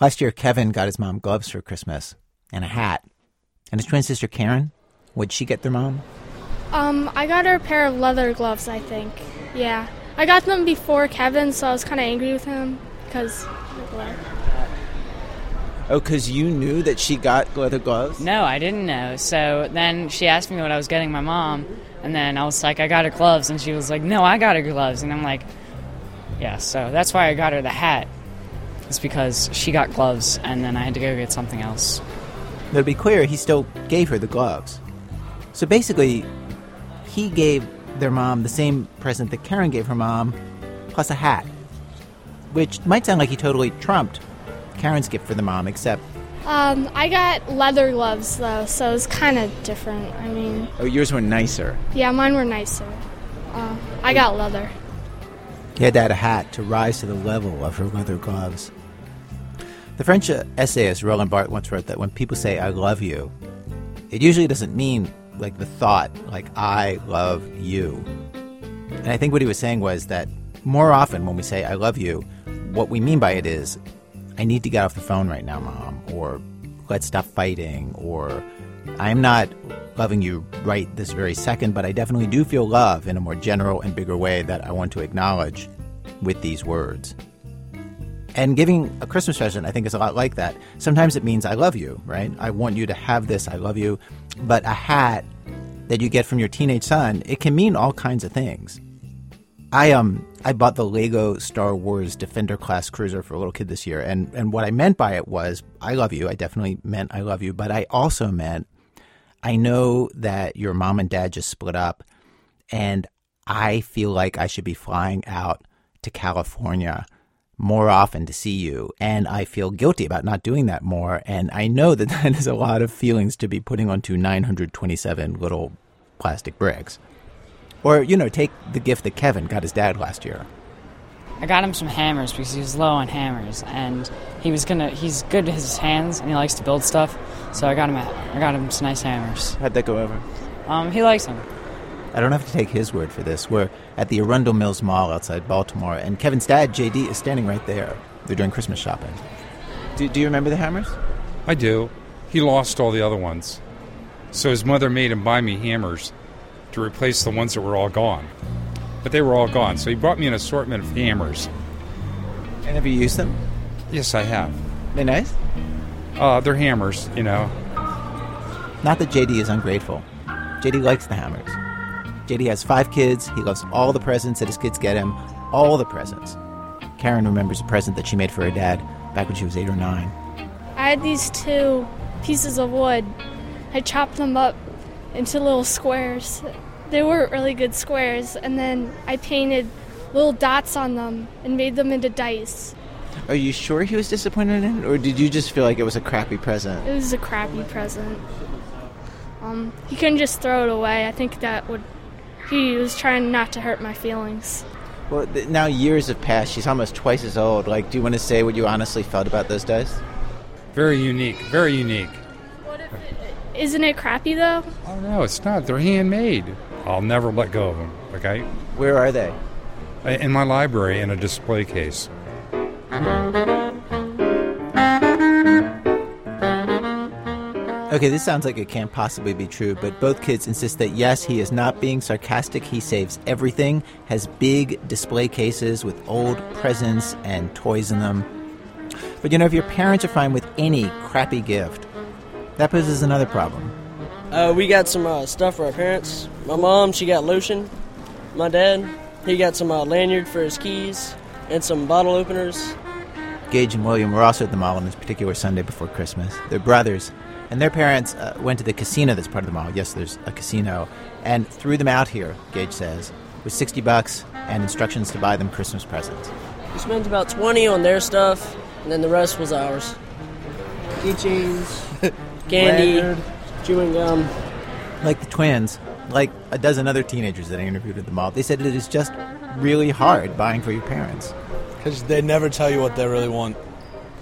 Last year, Kevin got his mom gloves for Christmas and a hat. And his twin sister Karen, what'd she get their mom? Um, I got her a pair of leather gloves, I think. Yeah. I got them before Kevin, so I was kind of angry with him because. Oh, because you knew that she got leather gloves? No, I didn't know. So then she asked me what I was getting my mom, and then I was like, I got her gloves, and she was like, No, I got her gloves, and I'm like, Yeah. So that's why I got her the hat. It's because she got gloves, and then I had to go get something else. But to be clear, he still gave her the gloves. So basically, he gave their mom the same present that Karen gave her mom, plus a hat. Which might sound like he totally trumped Karen's gift for the mom, except. Um, I got leather gloves though, so it's kind of different. I mean. Oh, yours were nicer. Yeah, mine were nicer. Uh, I got leather. He had to add a hat to rise to the level of her leather gloves. The French essayist Roland Barthes once wrote that when people say, I love you, it usually doesn't mean like the thought, like, I love you. And I think what he was saying was that more often when we say, I love you, what we mean by it is, I need to get off the phone right now, mom, or let's stop fighting, or I'm not loving you right this very second, but I definitely do feel love in a more general and bigger way that I want to acknowledge with these words. And giving a Christmas present, I think, is a lot like that. Sometimes it means I love you, right? I want you to have this, I love you. But a hat that you get from your teenage son, it can mean all kinds of things. I um I bought the Lego Star Wars Defender class cruiser for a little kid this year, and and what I meant by it was I love you. I definitely meant I love you, but I also meant I know that your mom and dad just split up, and I feel like I should be flying out to California more often to see you, and I feel guilty about not doing that more. And I know that that is a lot of feelings to be putting onto 927 little plastic bricks. Or, you know, take the gift that Kevin got his dad last year. I got him some hammers because he was low on hammers, and he was gonna. He's good with his hands, and he likes to build stuff. So I got him. A, I got him some nice hammers. How'd that go over? Um, he likes them. I don't have to take his word for this. We're at the Arundel Mills Mall outside Baltimore, and Kevin's dad, JD, is standing right there. They're doing Christmas shopping. Do, do you remember the hammers? I do. He lost all the other ones. So his mother made him buy me hammers to replace the ones that were all gone. But they were all gone, so he brought me an assortment of hammers. And have you used them? Yes, I have. They nice? Uh, they're hammers, you know. Not that JD is ungrateful. JD likes the hammers. JD has five kids. He loves all the presents that his kids get him. All the presents. Karen remembers a present that she made for her dad back when she was eight or nine. I had these two pieces of wood. I chopped them up into little squares. They weren't really good squares, and then I painted little dots on them and made them into dice. Are you sure he was disappointed in it, or did you just feel like it was a crappy present? It was a crappy present. Um, he couldn't just throw it away. I think that would. He was trying not to hurt my feelings. Well, th- now years have passed. She's almost twice as old. Like, do you want to say what you honestly felt about those days? Very unique, very unique. Isn't it crappy though? Oh no, it's not. They're handmade. I'll never let go of them. Okay. Where are they? In my library, in a display case. Okay, this sounds like it can't possibly be true, but both kids insist that yes, he is not being sarcastic. He saves everything, has big display cases with old presents and toys in them. But you know, if your parents are fine with any crappy gift, that poses another problem. Uh, we got some uh, stuff for our parents. My mom, she got lotion. My dad, he got some uh, lanyard for his keys and some bottle openers. Gage and William were also at the mall on this particular Sunday before Christmas. They're brothers, and their parents uh, went to the casino that's part of the mall. Yes, there's a casino, and threw them out here. Gage says with sixty bucks and instructions to buy them Christmas presents. We spent about twenty on their stuff, and then the rest was ours. Keychains, candy, Lanyard. chewing gum. Like the twins, like a dozen other teenagers that I interviewed at the mall, they said it is just really hard buying for your parents. Because they never tell you what they really want.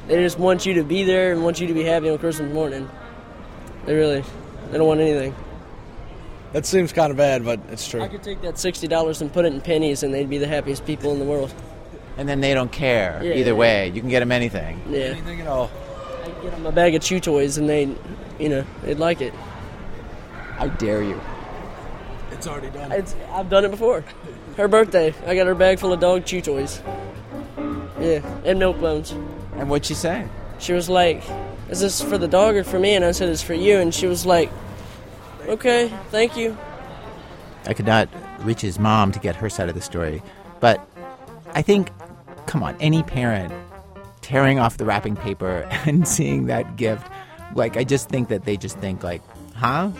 They just want you to be there and want you to be happy on Christmas morning. They really, they don't want anything. That seems kind of bad, but it's true. I could take that sixty dollars and put it in pennies, and they'd be the happiest people in the world. And then they don't care Yeah. either way. You can get them anything. Yeah. Anything at all. I get them a bag of chew toys and they, you know, they'd like it. I dare you? It's already done. It's, I've done it before. Her birthday, I got her bag full of dog chew toys. Yeah, and milk bones. And what'd she say? She was like, "Is this for the dog or for me?" And I said, "It's for you." And she was like, "Okay, thank you." I could not reach his mom to get her side of the story. But I think, come on, any parent tearing off the wrapping paper and seeing that gift, like, I just think that they just think, like, huh?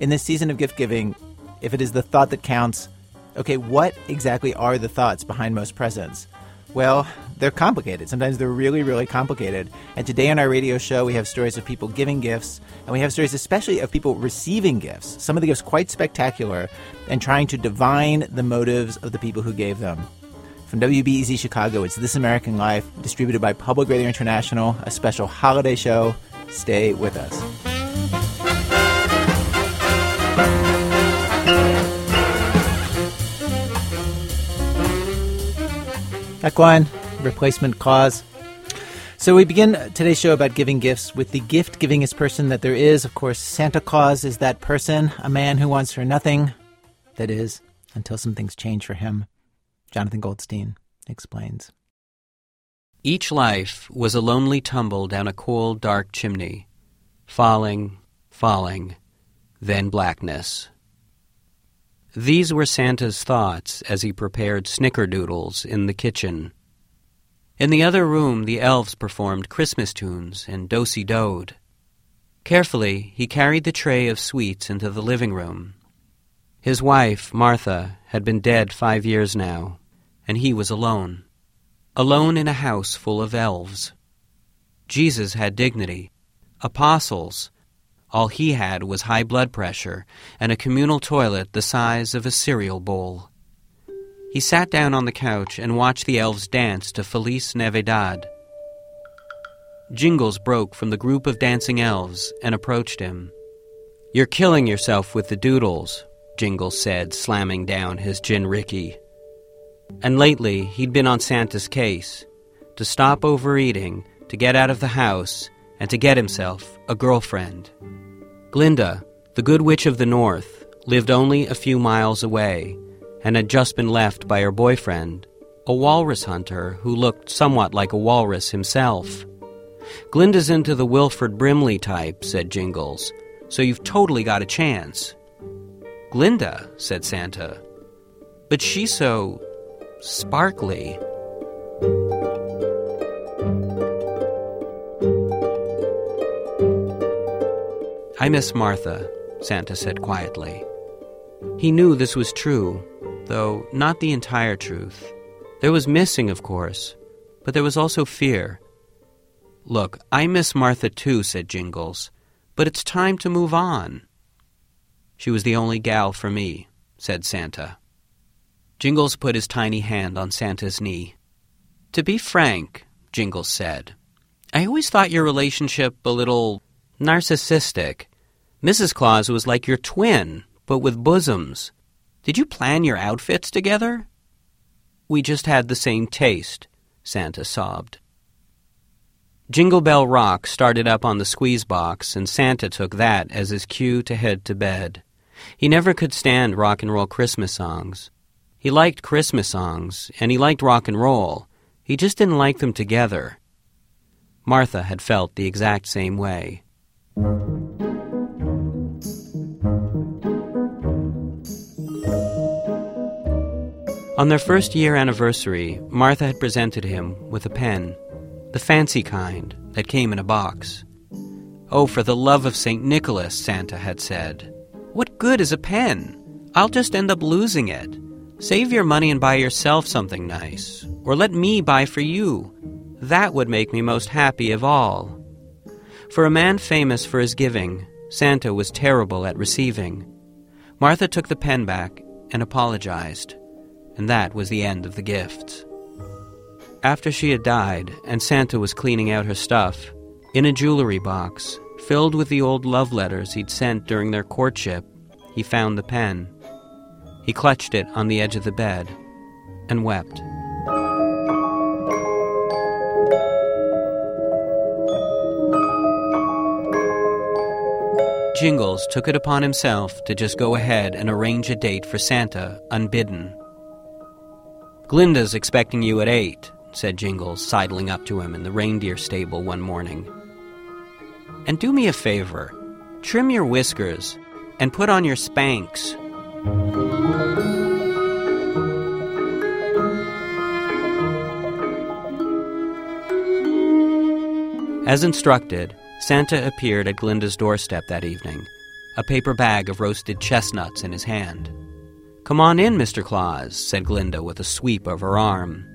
In this season of gift giving, if it is the thought that counts, okay, what exactly are the thoughts behind most presents? Well, they're complicated. Sometimes they're really, really complicated. And today on our radio show, we have stories of people giving gifts, and we have stories especially of people receiving gifts. Some of the gifts quite spectacular, and trying to divine the motives of the people who gave them. From WBEZ Chicago, it's This American Life, distributed by Public Radio International, a special holiday show. Stay with us. One, replacement Claus. So we begin today's show about giving gifts with the gift givingest person that there is. Of course, Santa Claus is that person, a man who wants for nothing. That is, until some things change for him. Jonathan Goldstein explains. Each life was a lonely tumble down a cold, dark chimney, falling, falling, then blackness. These were Santa's thoughts as he prepared snickerdoodles in the kitchen. In the other room, the elves performed Christmas tunes and do-si doed. Carefully, he carried the tray of sweets into the living room. His wife, Martha, had been dead five years now, and he was alone. Alone in a house full of elves. Jesus had dignity. Apostles. All he had was high blood pressure and a communal toilet the size of a cereal bowl. He sat down on the couch and watched the elves dance to Feliz Navidad. Jingles broke from the group of dancing elves and approached him. You're killing yourself with the doodles, Jingles said, slamming down his gin rickey. And lately, he'd been on Santa's case to stop overeating, to get out of the house, and to get himself a girlfriend. Glinda, the good witch of the north, lived only a few miles away and had just been left by her boyfriend, a walrus hunter who looked somewhat like a walrus himself. Glinda's into the Wilford Brimley type, said Jingles, so you've totally got a chance. Glinda, said Santa, but she's so sparkly. I miss Martha, Santa said quietly. He knew this was true, though not the entire truth. There was missing, of course, but there was also fear. Look, I miss Martha too, said Jingles, but it's time to move on. She was the only gal for me, said Santa. Jingles put his tiny hand on Santa's knee. To be frank, Jingles said, I always thought your relationship a little narcissistic. Mrs. Claus was like your twin, but with bosoms. Did you plan your outfits together? We just had the same taste, Santa sobbed. Jingle Bell Rock started up on the squeeze box, and Santa took that as his cue to head to bed. He never could stand rock and roll Christmas songs. He liked Christmas songs, and he liked rock and roll. He just didn't like them together. Martha had felt the exact same way. On their first year anniversary, Martha had presented him with a pen, the fancy kind that came in a box. Oh, for the love of St. Nicholas, Santa had said. What good is a pen? I'll just end up losing it. Save your money and buy yourself something nice, or let me buy for you. That would make me most happy of all. For a man famous for his giving, Santa was terrible at receiving. Martha took the pen back and apologized, and that was the end of the gifts. After she had died and Santa was cleaning out her stuff, in a jewelry box, filled with the old love letters he'd sent during their courtship, he found the pen. He clutched it on the edge of the bed and wept. Jingles took it upon himself to just go ahead and arrange a date for Santa unbidden. Glinda's expecting you at eight, said Jingles, sidling up to him in the reindeer stable one morning. And do me a favor trim your whiskers and put on your Spanx. As instructed, Santa appeared at Glinda's doorstep that evening, a paper bag of roasted chestnuts in his hand. Come on in, Mr. Claus, said Glinda with a sweep of her arm.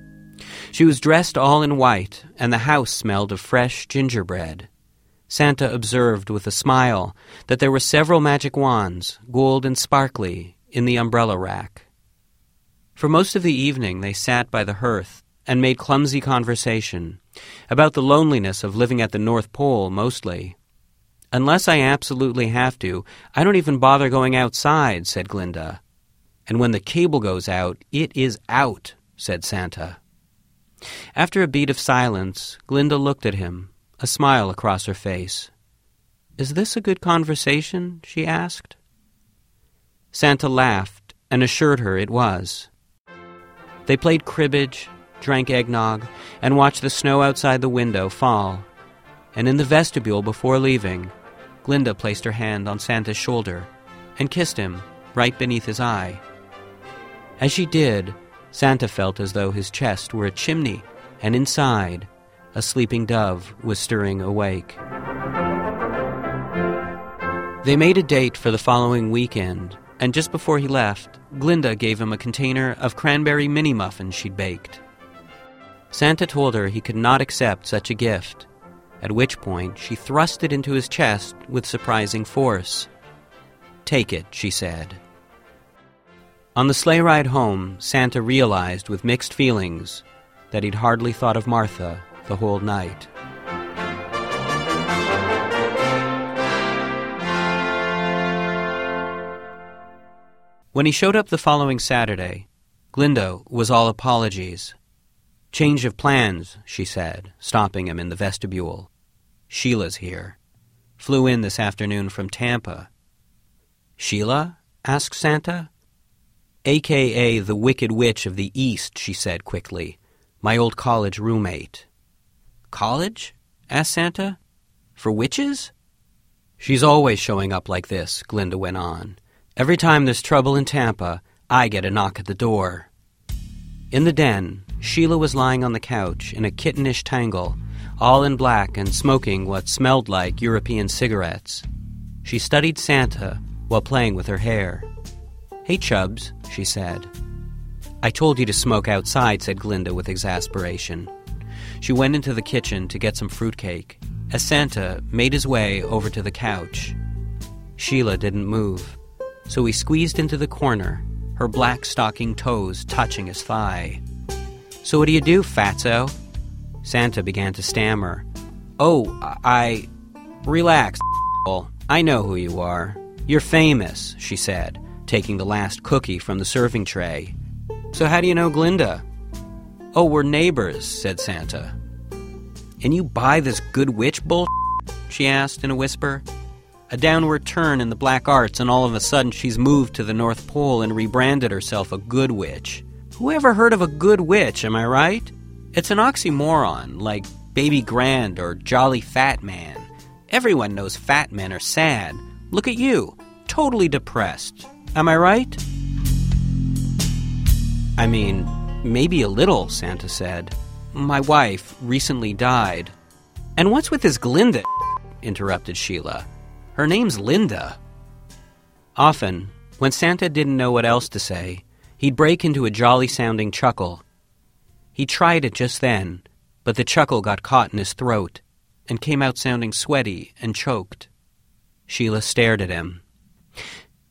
She was dressed all in white, and the house smelled of fresh gingerbread. Santa observed with a smile that there were several magic wands, gold and sparkly, in the umbrella rack. For most of the evening they sat by the hearth and made clumsy conversation, about the loneliness of living at the North Pole mostly. Unless I absolutely have to, I don't even bother going outside, said Glinda. And when the cable goes out, it is out, said Santa. After a beat of silence, Glinda looked at him, a smile across her face. Is this a good conversation? she asked. Santa laughed and assured her it was. They played cribbage drank eggnog, and watched the snow outside the window fall. And in the vestibule before leaving, Glinda placed her hand on Santa's shoulder and kissed him right beneath his eye. As she did, Santa felt as though his chest were a chimney, and inside, a sleeping dove was stirring awake. They made a date for the following weekend, and just before he left, Glinda gave him a container of cranberry mini muffins she'd baked. Santa told her he could not accept such a gift, at which point she thrust it into his chest with surprising force. Take it, she said. On the sleigh ride home, Santa realized with mixed feelings that he'd hardly thought of Martha the whole night. When he showed up the following Saturday, Glinda was all apologies. Change of plans, she said, stopping him in the vestibule. Sheila's here. Flew in this afternoon from Tampa. Sheila? asked Santa. AKA the Wicked Witch of the East, she said quickly. My old college roommate. College? asked Santa. For witches? She's always showing up like this, Glinda went on. Every time there's trouble in Tampa, I get a knock at the door. In the den, Sheila was lying on the couch in a kittenish tangle, all in black and smoking what smelled like European cigarettes. She studied Santa while playing with her hair. Hey, Chubs, she said. I told you to smoke outside, said Glinda with exasperation. She went into the kitchen to get some fruitcake as Santa made his way over to the couch. Sheila didn't move, so he squeezed into the corner, her black stocking toes touching his thigh. So what do you do, fatso? Santa began to stammer. Oh, I. Relax, I know who you are. You're famous, she said, taking the last cookie from the serving tray. So how do you know Glinda? Oh, we're neighbors, said Santa. And you buy this good witch bull? she asked in a whisper. A downward turn in the black arts, and all of a sudden she's moved to the North Pole and rebranded herself a good witch. Who ever heard of a good witch, am I right? It's an oxymoron, like Baby Grand or Jolly Fat Man. Everyone knows fat men are sad. Look at you, totally depressed. Am I right? I mean, maybe a little, Santa said. My wife recently died. And what's with this Glinda? interrupted Sheila. Her name's Linda. Often, when Santa didn't know what else to say, He'd break into a jolly sounding chuckle. He tried it just then, but the chuckle got caught in his throat and came out sounding sweaty and choked. Sheila stared at him.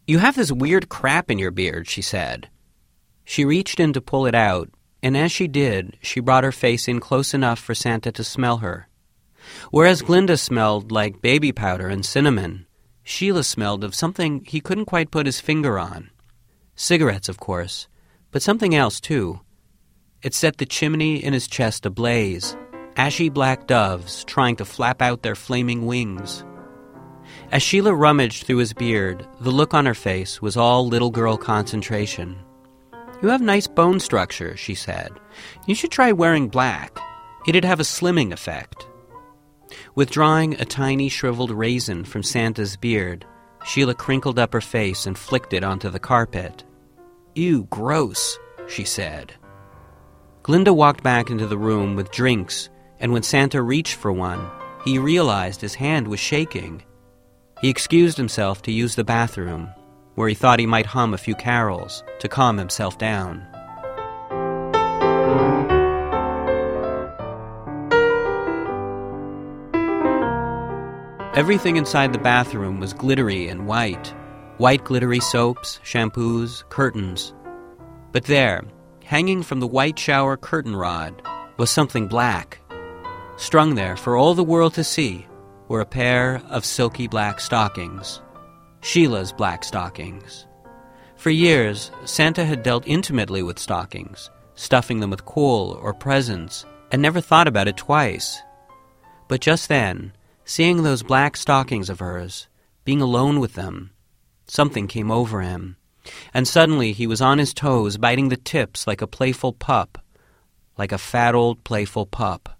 You have this weird crap in your beard, she said. She reached in to pull it out, and as she did, she brought her face in close enough for Santa to smell her. Whereas Glinda smelled like baby powder and cinnamon, Sheila smelled of something he couldn't quite put his finger on. Cigarettes, of course, but something else, too. It set the chimney in his chest ablaze, ashy black doves trying to flap out their flaming wings. As Sheila rummaged through his beard, the look on her face was all little girl concentration. You have nice bone structure, she said. You should try wearing black. It'd have a slimming effect. Withdrawing a tiny shriveled raisin from Santa's beard, Sheila crinkled up her face and flicked it onto the carpet. Ew, gross, she said. Glinda walked back into the room with drinks, and when Santa reached for one, he realized his hand was shaking. He excused himself to use the bathroom, where he thought he might hum a few carols to calm himself down. Everything inside the bathroom was glittery and white white glittery soaps, shampoos, curtains. But there, hanging from the white shower curtain rod, was something black. Strung there for all the world to see were a pair of silky black stockings. Sheila's black stockings. For years, Santa had dealt intimately with stockings, stuffing them with coal or presents, and never thought about it twice. But just then, seeing those black stockings of hers, being alone with them, something came over him, and suddenly he was on his toes, biting the tips like a playful pup, like a fat old playful pup.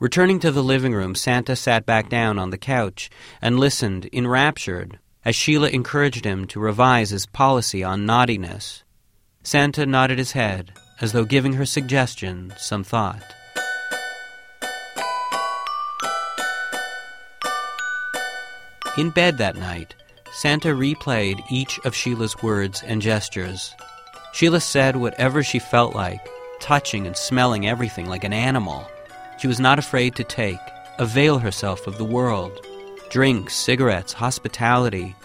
Returning to the living room, Santa sat back down on the couch and listened, enraptured, as Sheila encouraged him to revise his policy on naughtiness. Santa nodded his head, as though giving her suggestion some thought. In bed that night, Santa replayed each of Sheila's words and gestures. Sheila said whatever she felt like, touching and smelling everything like an animal. She was not afraid to take, avail herself of the world drinks, cigarettes, hospitality.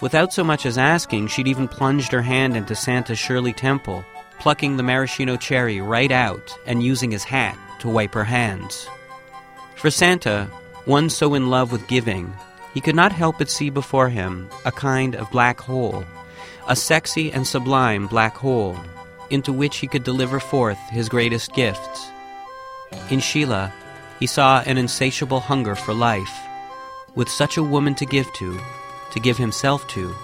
Without so much as asking, she'd even plunged her hand into Santa's Shirley Temple, plucking the maraschino cherry right out and using his hat to wipe her hands. For Santa, one so in love with giving, he could not help but see before him a kind of black hole, a sexy and sublime black hole, into which he could deliver forth his greatest gifts. In Sheila, he saw an insatiable hunger for life. With such a woman to give to, to give himself to,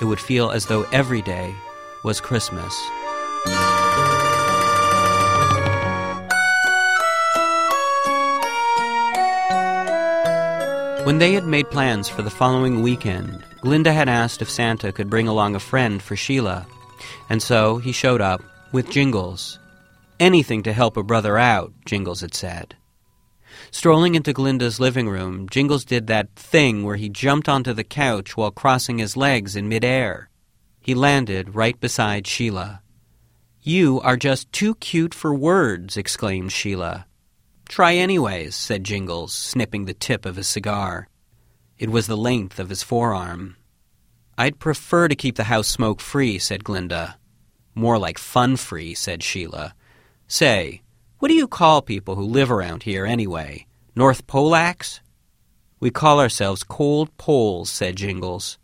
it would feel as though every day was Christmas. When they had made plans for the following weekend, Glinda had asked if Santa could bring along a friend for Sheila, and so he showed up with Jingles. Anything to help a brother out, Jingles had said. Strolling into Glinda's living room, Jingles did that thing where he jumped onto the couch while crossing his legs in midair. He landed right beside Sheila. You are just too cute for words, exclaimed Sheila. Try anyways, said Jingles, snipping the tip of his cigar. It was the length of his forearm. I'd prefer to keep the house smoke free, said Glinda. More like fun free, said Sheila. Say, what do you call people who live around here anyway? North Polacs? We call ourselves cold poles, said Jingles.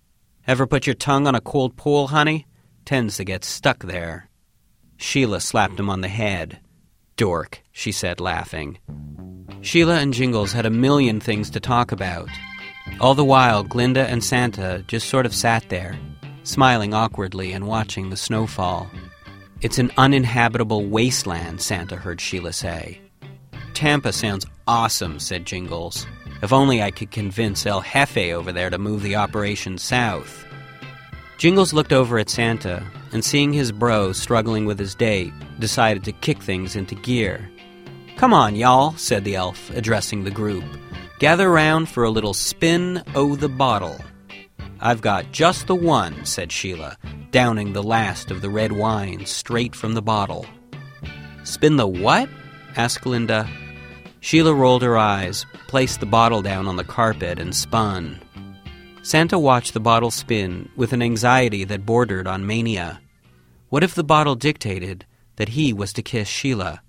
Ever put your tongue on a cold pole, honey? Tends to get stuck there. Sheila slapped him on the head. Dork, she said, laughing. Sheila and Jingles had a million things to talk about. All the while, Glinda and Santa just sort of sat there, smiling awkwardly and watching the snowfall. It's an uninhabitable wasteland, Santa heard Sheila say. Tampa sounds awesome, said Jingles. If only I could convince El Jefe over there to move the operation south. Jingles looked over at Santa, and seeing his bro struggling with his date, decided to kick things into gear. Come on, y'all, said the elf, addressing the group. Gather round for a little spin o' the bottle. I've got just the one, said Sheila, downing the last of the red wine straight from the bottle. Spin the what? asked Linda. Sheila rolled her eyes, placed the bottle down on the carpet, and spun. Santa watched the bottle spin with an anxiety that bordered on mania. What if the bottle dictated that he was to kiss Sheila?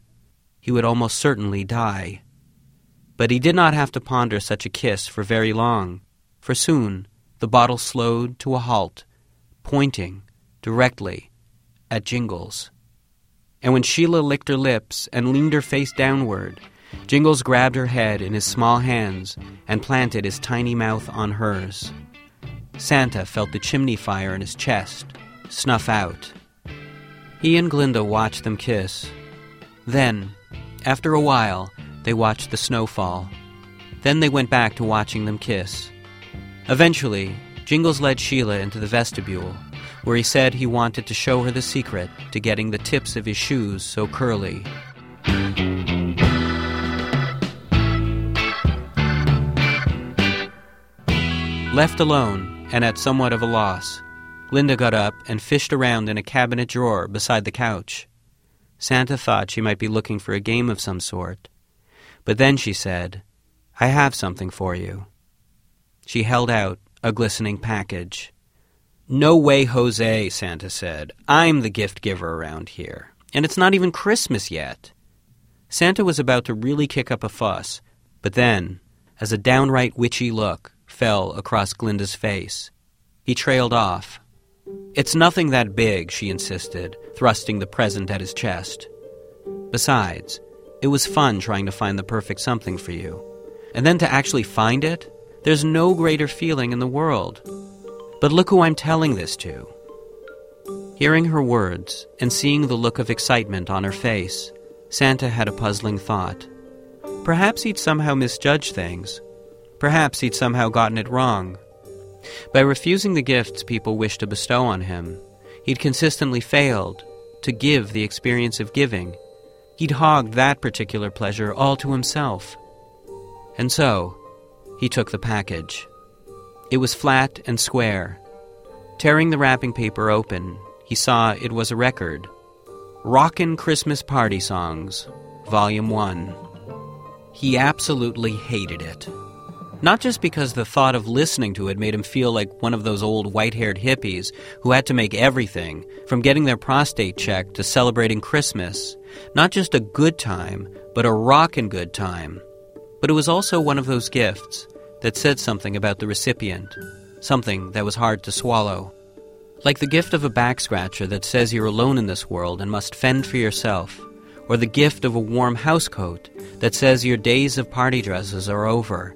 He would almost certainly die. But he did not have to ponder such a kiss for very long, for soon the bottle slowed to a halt, pointing directly at Jingles. And when Sheila licked her lips and leaned her face downward, Jingles grabbed her head in his small hands and planted his tiny mouth on hers. Santa felt the chimney fire in his chest snuff out. He and Glinda watched them kiss. Then, after a while, they watched the snow fall. Then they went back to watching them kiss. Eventually, Jingles led Sheila into the vestibule, where he said he wanted to show her the secret to getting the tips of his shoes so curly. Left alone, and at somewhat of a loss, Glinda got up and fished around in a cabinet drawer beside the couch. Santa thought she might be looking for a game of some sort. But then she said, I have something for you. She held out a glistening package. No way, Jose, Santa said. I'm the gift giver around here. And it's not even Christmas yet. Santa was about to really kick up a fuss, but then, as a downright witchy look fell across Glinda's face, he trailed off. It's nothing that big, she insisted, thrusting the present at his chest. Besides, it was fun trying to find the perfect something for you. And then to actually find it, there's no greater feeling in the world. But look who I'm telling this to. Hearing her words and seeing the look of excitement on her face, Santa had a puzzling thought. Perhaps he'd somehow misjudged things. Perhaps he'd somehow gotten it wrong. By refusing the gifts people wished to bestow on him, he'd consistently failed to give the experience of giving. He'd hogged that particular pleasure all to himself. And so, he took the package. It was flat and square. Tearing the wrapping paper open, he saw it was a record Rockin' Christmas Party Songs, Volume 1. He absolutely hated it. Not just because the thought of listening to it made him feel like one of those old white haired hippies who had to make everything, from getting their prostate checked to celebrating Christmas, not just a good time, but a rockin' good time. But it was also one of those gifts that said something about the recipient, something that was hard to swallow. Like the gift of a back scratcher that says you're alone in this world and must fend for yourself, or the gift of a warm housecoat that says your days of party dresses are over.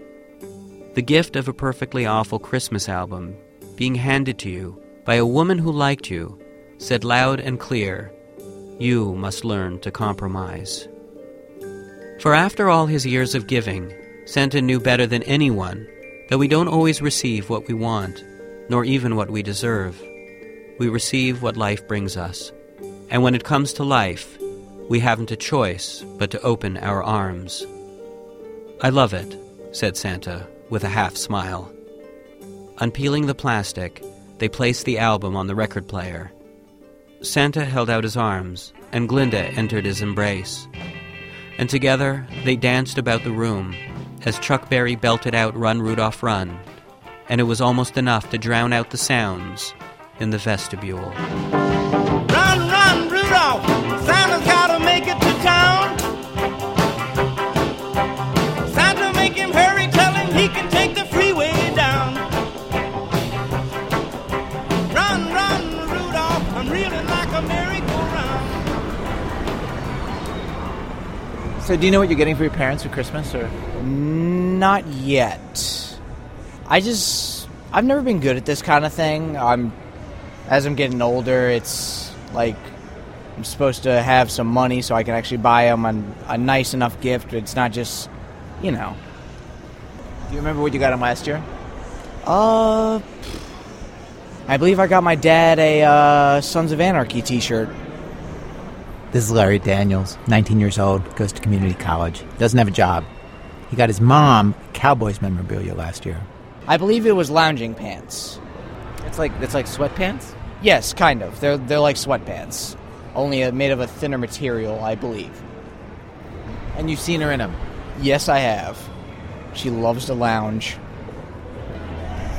The gift of a perfectly awful Christmas album being handed to you by a woman who liked you said loud and clear, You must learn to compromise. For after all his years of giving, Santa knew better than anyone that we don't always receive what we want, nor even what we deserve. We receive what life brings us. And when it comes to life, we haven't a choice but to open our arms. I love it, said Santa with a half smile. Unpeeling the plastic, they placed the album on the record player. Santa held out his arms, and Glinda entered his embrace. And together they danced about the room as Chuck Berry belted out Run Rudolph Run, and it was almost enough to drown out the sounds in the vestibule. So, do you know what you're getting for your parents for Christmas, or Not yet. I just I've never been good at this kind of thing. I'm as I'm getting older, it's like I'm supposed to have some money so I can actually buy them a, a nice enough gift. It's not just, you know. do you remember what you got him last year? Uh, I believe I got my dad a uh, Sons of Anarchy T-shirt. This is Larry Daniels, 19 years old, goes to community college, doesn't have a job. He got his mom Cowboys memorabilia last year. I believe it was lounging pants. It's like it's like sweatpants. Yes, kind of. They're they're like sweatpants, only made of a thinner material, I believe. And you've seen her in them. Yes, I have. She loves to lounge.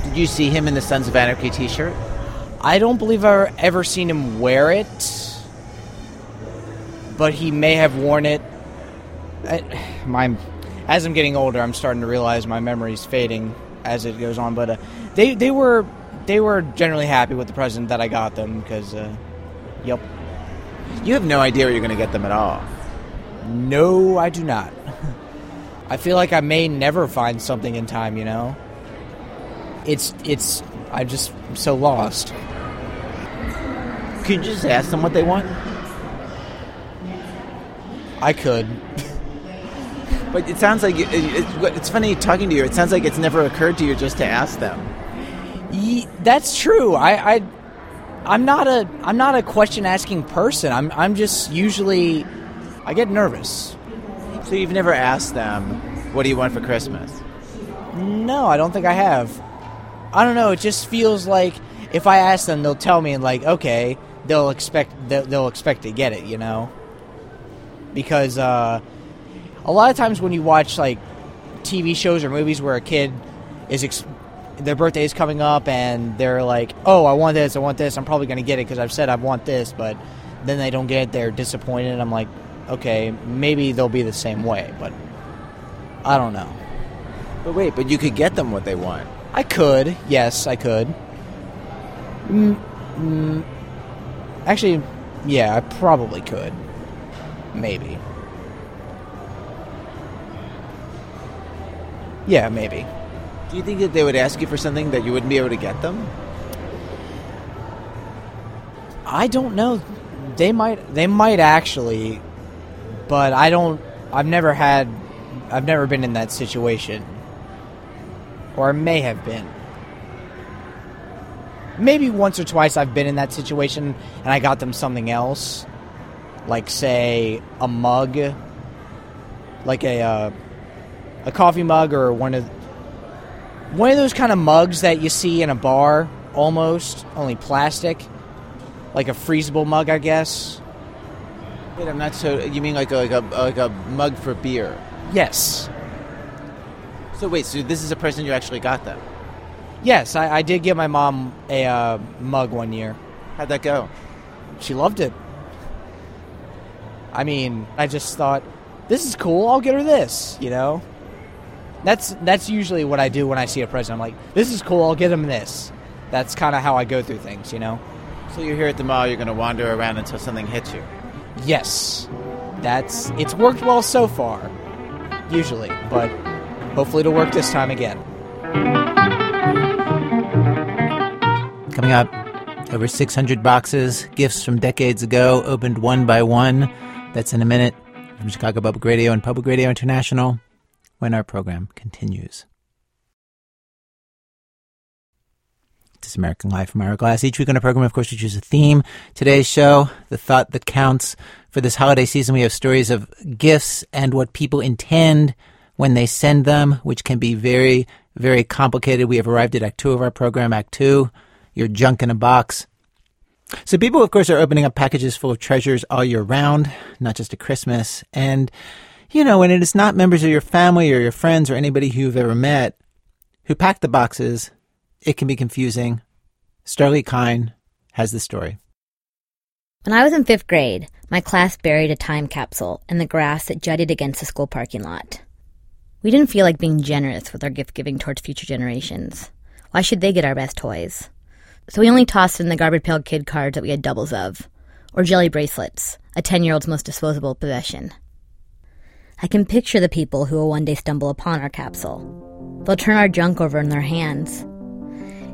Did you see him in the Sons of Anarchy T-shirt? I don't believe I've ever seen him wear it, but he may have worn it. I, my, as I'm getting older, I'm starting to realize my memory's fading as it goes on. But uh, they they were they were generally happy with the present that I got them because, uh, yep. You have no idea where you're going to get them at all. No, I do not. I feel like I may never find something in time, you know? It's, it's, I'm just so lost. Could you just ask them what they want? I could. But it sounds like it, it, it's funny talking to you. It sounds like it's never occurred to you just to ask them. Ye- that's true. I, I, I'm not a, I'm not a question asking person. I'm, I'm just usually, I get nervous. So you've never asked them, "What do you want for Christmas?" No, I don't think I have. I don't know. It just feels like if I ask them, they'll tell me, and like, okay, they'll expect they'll, they'll expect to get it, you know. Because uh, a lot of times when you watch like TV shows or movies where a kid is ex- their birthday is coming up and they're like, "Oh, I want this, I want this. I'm probably going to get it because I've said I want this," but then they don't get it. They're disappointed. I'm like, okay, maybe they'll be the same way, but I don't know. But wait, but you could get them what they want. I could. Yes, I could. Mm, mm, actually, yeah, I probably could. Maybe. Yeah, maybe. Do you think that they would ask you for something that you wouldn't be able to get them? I don't know. They might. They might actually, but I don't. I've never had. I've never been in that situation, or may have been. Maybe once or twice I've been in that situation and I got them something else, like say a mug, like a uh, a coffee mug or one of one of those kind of mugs that you see in a bar, almost only plastic, like a freezable mug, I guess. Wait, I'm not so. You mean like a, like a like a mug for beer? Yes, So wait, so this is a person you actually got them? yes, I, I did give my mom a uh, mug one year. How'd that go? She loved it. I mean, I just thought, this is cool. I'll get her this. You know, that's that's usually what I do when I see a present. I'm like, this is cool. I'll get him this. That's kind of how I go through things. You know. So you're here at the mall. You're going to wander around until something hits you. Yes, that's it's worked well so far. Usually, but hopefully it'll work this time again. Coming up, over 600 boxes, gifts from decades ago, opened one by one. That's in a minute from Chicago Public Radio and Public Radio International when our program continues. This is American Life from Ira Glass. Each week on our program, of course, we choose a theme. Today's show, The Thought That Counts. For this holiday season, we have stories of gifts and what people intend when they send them, which can be very, very complicated. We have arrived at Act Two of our program, Act Two, your junk in a box. So people, of course, are opening up packages full of treasures all year round, not just at Christmas. And, you know, when it is not members of your family or your friends or anybody who you've ever met who pack the boxes, it can be confusing. Starlee Kine has the story. When I was in fifth grade, my class buried a time capsule in the grass that jutted against the school parking lot. We didn't feel like being generous with our gift giving towards future generations. Why should they get our best toys? So we only tossed in the garbage pail kid cards that we had doubles of, or jelly bracelets, a 10 year old's most disposable possession. I can picture the people who will one day stumble upon our capsule. They'll turn our junk over in their hands.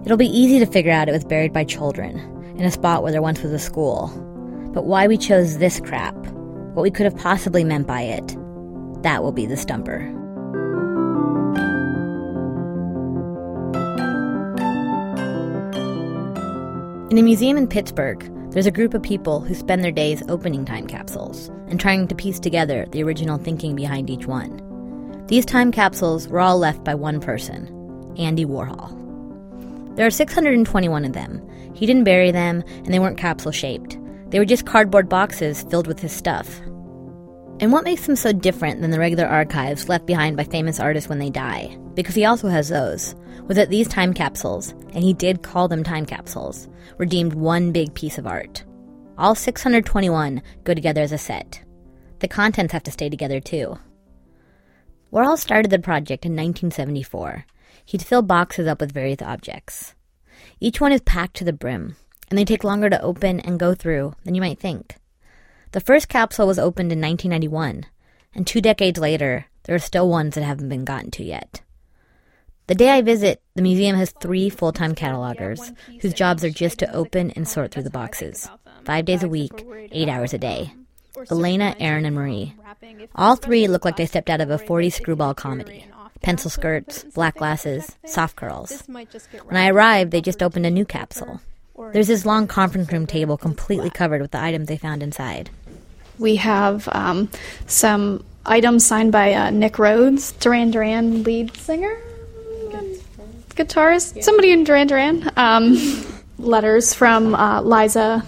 It'll be easy to figure out it was buried by children, in a spot where there once was a school. But why we chose this crap, what we could have possibly meant by it, that will be the stumper. In a museum in Pittsburgh, there's a group of people who spend their days opening time capsules and trying to piece together the original thinking behind each one. These time capsules were all left by one person, Andy Warhol. There are 621 of them. He didn't bury them, and they weren't capsule shaped. They were just cardboard boxes filled with his stuff. And what makes them so different than the regular archives left behind by famous artists when they die? Because he also has those, was that these time capsules, and he did call them time capsules, were deemed one big piece of art. All 621 go together as a set. The contents have to stay together too. Warhol started the project in 1974. He'd fill boxes up with various objects. Each one is packed to the brim, and they take longer to open and go through than you might think. The first capsule was opened in 1991, and two decades later, there are still ones that haven't been gotten to yet. The day I visit, the museum has three full time catalogers whose jobs are just to open and sort through the boxes. Five days a week, eight hours a day. Elena, Aaron, and Marie. All three look like they stepped out of a 40 screwball comedy. Pencil skirts, black glasses, soft curls. When I arrived, they just opened a new capsule. There's this long conference room table completely covered with the items they found inside. We have um, some items signed by uh, Nick Rhodes, Duran Duran lead singer, guitarist, somebody in Duran Duran. Um, letters from uh, Liza,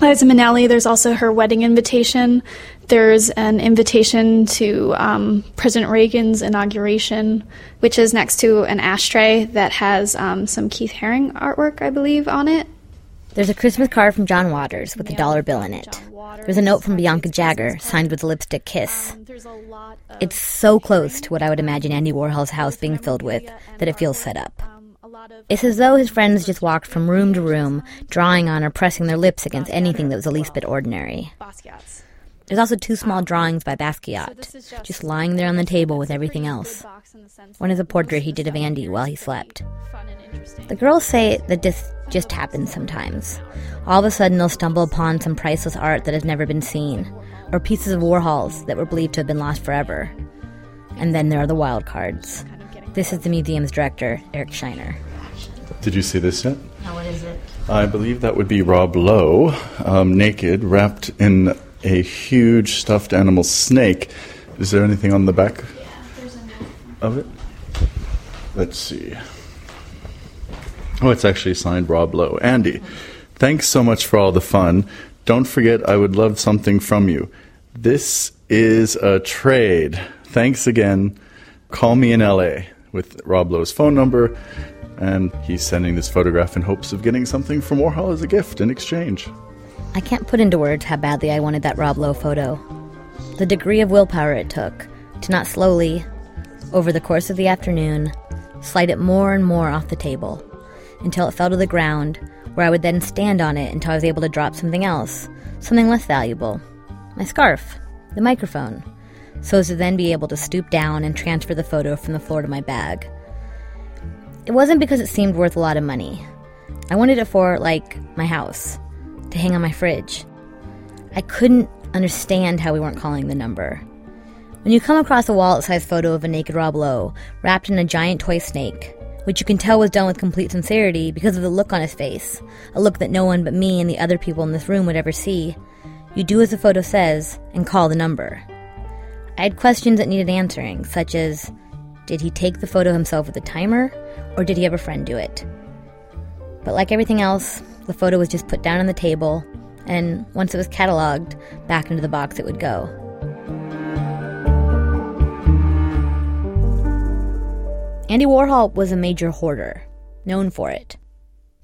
Liza Minnelli. There's also her wedding invitation. There's an invitation to um, President Reagan's inauguration, which is next to an ashtray that has um, some Keith Haring artwork, I believe, on it. There's a Christmas card from John Waters with a dollar bill in it. There's a note from Bianca Jagger signed with a lipstick kiss. It's so close to what I would imagine Andy Warhol's house being filled with that it feels set up. It's as though his friends just walked from room to room, drawing on or pressing their lips against anything that was the least bit ordinary. There's also two small drawings by Basquiat, just lying there on the table with everything else. One is a portrait he did of Andy while he slept. The girls say that this just happens sometimes. All of a sudden, they'll stumble upon some priceless art that has never been seen, or pieces of Warhol's that were believed to have been lost forever. And then there are the wild cards. This is the museum's director, Eric Shiner. Did you see this yet? Now, what is it? I believe that would be Rob Lowe, um, naked, wrapped in a huge stuffed animal snake. Is there anything on the back of it? Let's see. Oh, it's actually signed Rob Lowe. Andy, thanks so much for all the fun. Don't forget, I would love something from you. This is a trade. Thanks again. Call me in LA with Rob Lowe's phone number, and he's sending this photograph in hopes of getting something from Warhol as a gift in exchange. I can't put into words how badly I wanted that Rob Lowe photo. The degree of willpower it took to not slowly, over the course of the afternoon, slide it more and more off the table until it fell to the ground, where I would then stand on it until I was able to drop something else, something less valuable my scarf, the microphone, so as to then be able to stoop down and transfer the photo from the floor to my bag. It wasn't because it seemed worth a lot of money. I wanted it for, like, my house, to hang on my fridge. I couldn't understand how we weren't calling the number. When you come across a wallet sized photo of a naked Rob Lowe wrapped in a giant toy snake, which you can tell was done with complete sincerity because of the look on his face, a look that no one but me and the other people in this room would ever see, you do as the photo says and call the number. I had questions that needed answering, such as did he take the photo himself with a timer, or did he have a friend do it? But like everything else, the photo was just put down on the table, and once it was cataloged, back into the box it would go. Andy Warhol was a major hoarder, known for it.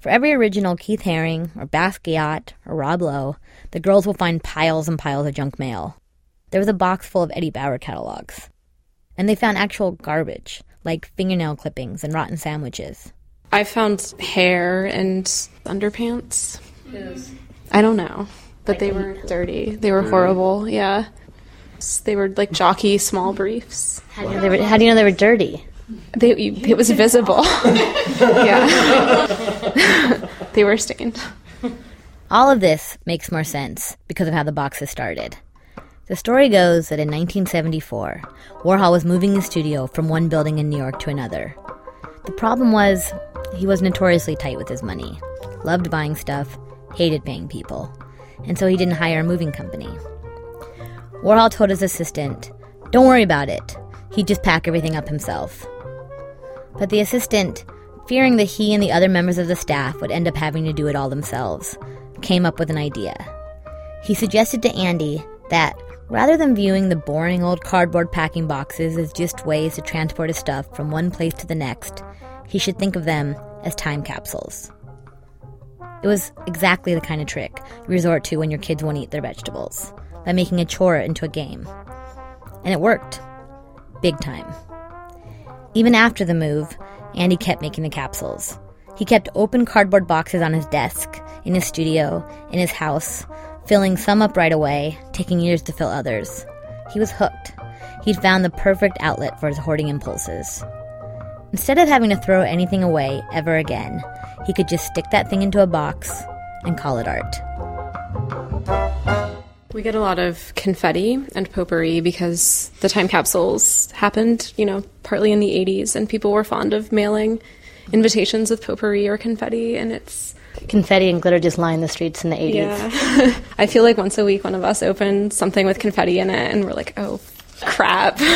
For every original Keith Haring, or Basquiat, or Rob Lowe, the girls will find piles and piles of junk mail. There was a box full of Eddie Bauer catalogs. And they found actual garbage, like fingernail clippings and rotten sandwiches. I found hair and underpants. I don't know, but they were dirty. They were horrible. Yeah, they were like jockey small briefs. How do you know they were, how do you know they were dirty? They it was visible. yeah, they were stained. All of this makes more sense because of how the boxes started. The story goes that in 1974, Warhol was moving his studio from one building in New York to another. The problem was, he was notoriously tight with his money, loved buying stuff, hated paying people, and so he didn't hire a moving company. Warhol told his assistant, Don't worry about it, he'd just pack everything up himself. But the assistant, fearing that he and the other members of the staff would end up having to do it all themselves, came up with an idea. He suggested to Andy that rather than viewing the boring old cardboard packing boxes as just ways to transport his stuff from one place to the next, he should think of them as time capsules. It was exactly the kind of trick you resort to when your kids won't eat their vegetables, by making a chore into a game. And it worked. Big time. Even after the move, Andy kept making the capsules. He kept open cardboard boxes on his desk, in his studio, in his house, filling some up right away, taking years to fill others. He was hooked. He'd found the perfect outlet for his hoarding impulses. Instead of having to throw anything away ever again, he could just stick that thing into a box and call it art. We get a lot of confetti and potpourri because the time capsules happened, you know, partly in the 80s, and people were fond of mailing invitations with potpourri or confetti, and it's. Confetti and glitter just line the streets in the 80s. Yeah. I feel like once a week one of us opens something with confetti in it, and we're like, oh, crap.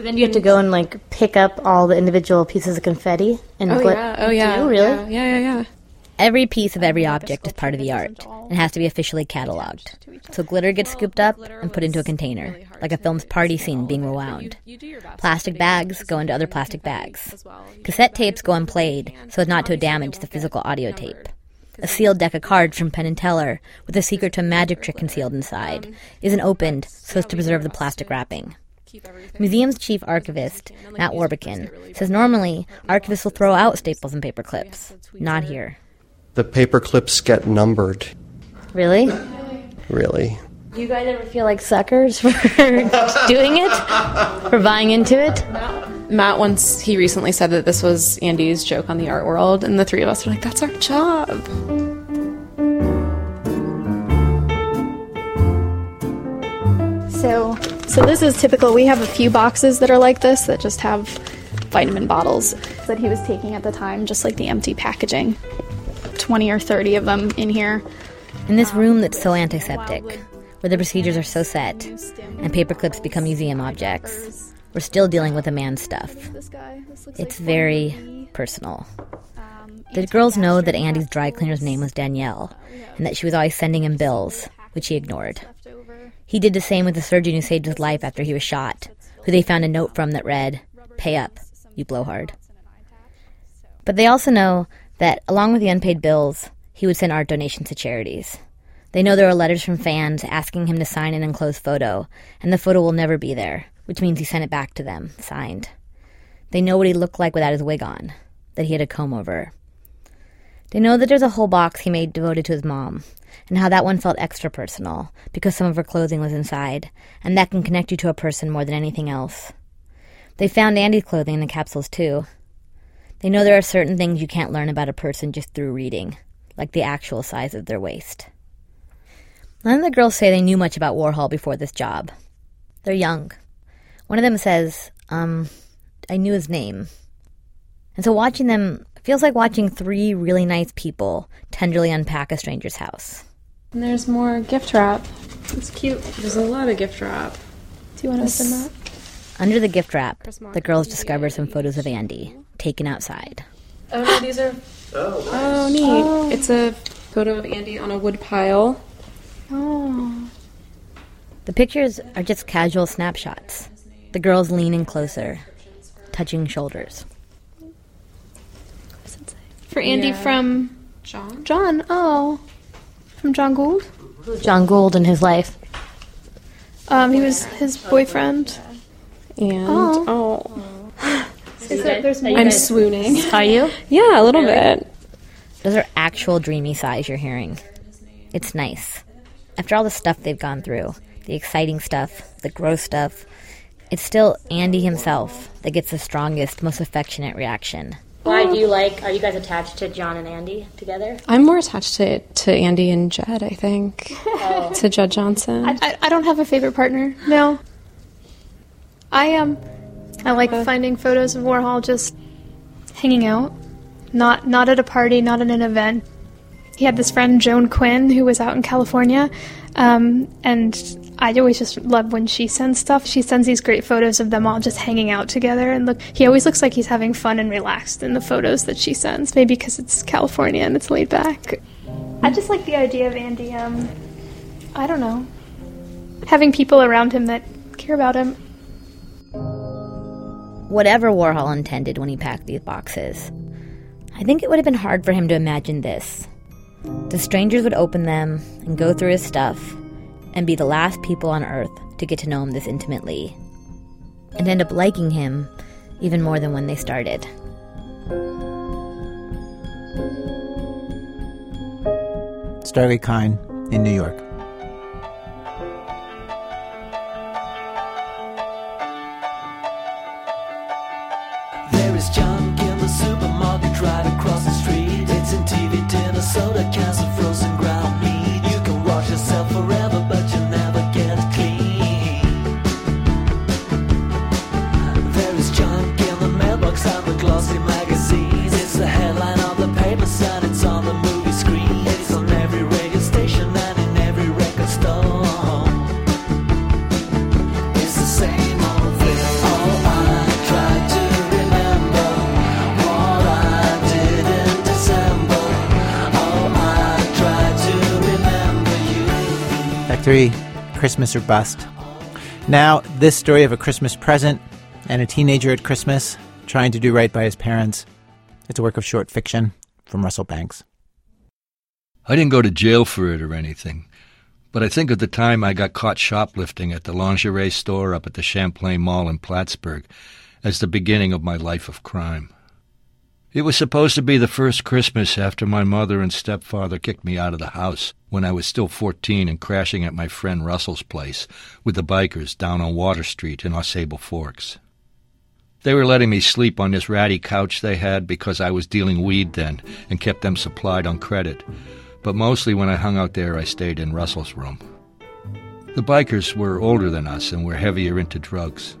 But then you have to go and like pick up all the individual pieces of confetti and oh, glit- yeah. Oh, yeah. Do you really? Yeah, yeah, yeah. yeah. Every piece of every object is part of the art and has to be officially cataloged. So glitter gets scooped up and put into a container, like a film's party scene being rewound. Plastic bags go into other plastic bags. Cassette tapes go unplayed so as not to damage the physical audio tape. A sealed deck of cards from Penn and Teller with a secret to a magic trick concealed inside isn't opened so as to preserve the plastic wrapping. Museum's chief archivist, Matt Wrbican, says normally archivists will throw out staples and paper clips. Not here. The paper clips get numbered. Really? Really. Do you guys ever feel like suckers for doing it? For buying into it? Matt once he recently said that this was Andy's joke on the art world, and the three of us are like, "That's our job." So, so this is typical. We have a few boxes that are like this that just have vitamin bottles that he was taking at the time, just like the empty packaging. 20 or 30 of them in here. In this room that's so antiseptic, where the procedures are so set, and paper clips become museum objects, we're still dealing with a man's stuff. It's very personal. The girls know that Andy's dry cleaner's name was Danielle, and that she was always sending him bills, which he ignored. He did the same with the surgeon who saved his life after he was shot, who they found a note from that read, Pay up, you blowhard. But they also know that, along with the unpaid bills, he would send art donations to charities. They know there are letters from fans asking him to sign an enclosed photo, and the photo will never be there, which means he sent it back to them, signed. They know what he looked like without his wig on, that he had a comb over. They know that there's a whole box he made devoted to his mom, and how that one felt extra personal because some of her clothing was inside, and that can connect you to a person more than anything else. They found Andy's clothing in the capsules too. They know there are certain things you can't learn about a person just through reading, like the actual size of their waist. None of the girls say they knew much about Warhol before this job. They're young. One of them says, um, I knew his name. And so watching them feels like watching three really nice people tenderly unpack a stranger's house. And there's more gift wrap. It's cute. There's a lot of gift wrap. Do you want to open that? Under the gift wrap, the girls discover some photos of Andy, taken outside. Oh no, these are. Oh, oh neat. Oh. It's a photo of Andy on a wood pile. Oh. The pictures are just casual snapshots. The girls leaning closer, touching shoulders. For Andy Yeah. from John. John. Oh, from Jon Gould. Jon Gould in his life. Um, he was his boyfriend. And Oh. oh, Is there, there's more. I'm swooning. Are you? Yeah, a little bit. Those are actual dreamy sighs you're hearing. It's nice. After all the stuff they've gone through, the exciting stuff, the gross stuff, it's still Andy himself that gets the strongest, most affectionate reaction. Why do you like? Are you guys attached to John and Andy together? I'm more attached to to Andy and Jed. I think to Jed Johnson. I, I, I don't have a favorite partner. No. I um, I like finding photos of Warhol just hanging out, not not at a party, not at an event. He had this friend Joan Quinn who was out in California, um, and I always just love when she sends stuff. She sends these great photos of them all just hanging out together, and look, he always looks like he's having fun and relaxed in the photos that she sends. Maybe because it's California and it's laid back. I just like the idea of Andy. Um, I don't know, having people around him that care about him. Whatever Warhol intended when he packed these boxes, I think it would have been hard for him to imagine this. The strangers would open them and go through his stuff and be the last people on earth to get to know him this intimately and end up liking him even more than when they started. Starlee Kine in New York. Christmas or Bust. Now, this story of a Christmas present and a teenager at Christmas trying to do right by his parents. It's a work of short fiction from Russell Banks. I didn't go to jail for it or anything, but I think of the time I got caught shoplifting at the lingerie store up at the Champlain Mall in Plattsburgh as the beginning of my life of crime. It was supposed to be the first Christmas after my mother and stepfather kicked me out of the house when I was still 14 and crashing at my friend Russell's place with the bikers down on Water Street in Au Sable Forks. They were letting me sleep on this ratty couch they had because I was dealing weed then and kept them supplied on credit. But mostly when I hung out there, I stayed in Russell's room. The bikers were older than us and were heavier into drugs.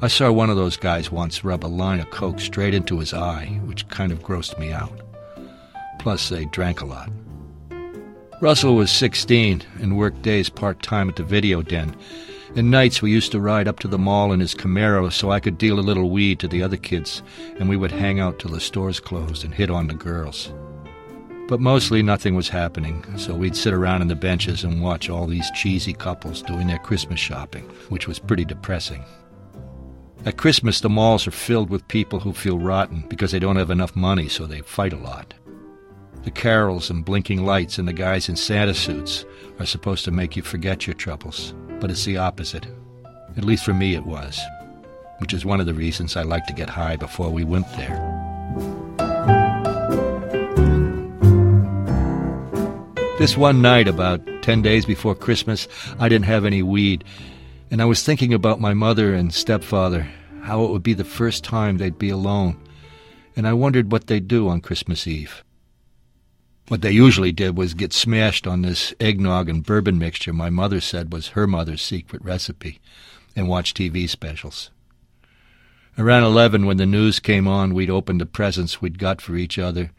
I saw one of those guys once rub a line of coke straight into his eye, which kind of grossed me out. Plus, they drank a lot. Russell was 16 and worked days part time at the video den. And nights we used to ride up to the mall in his Camaro so I could deal a little weed to the other kids, and we would hang out till the stores closed and hit on the girls. But mostly nothing was happening, so we'd sit around in the benches and watch all these cheesy couples doing their Christmas shopping, which was pretty depressing. At Christmas, the malls are filled with people who feel rotten because they don't have enough money, so they fight a lot. The carols and blinking lights and the guys in Santa suits are supposed to make you forget your troubles, but it's the opposite. At least for me, it was, which is one of the reasons I like to get high before we went there. This one night, about ten days before Christmas, I didn't have any weed, and I was thinking about my mother and stepfather, how it would be the first time they'd be alone, and I wondered what they'd do on Christmas Eve. What they usually did was get smashed on this eggnog and bourbon mixture my mother said was her mother's secret recipe, and watch TV specials. Around eleven, when the news came on, we'd open the presents we'd got for each other,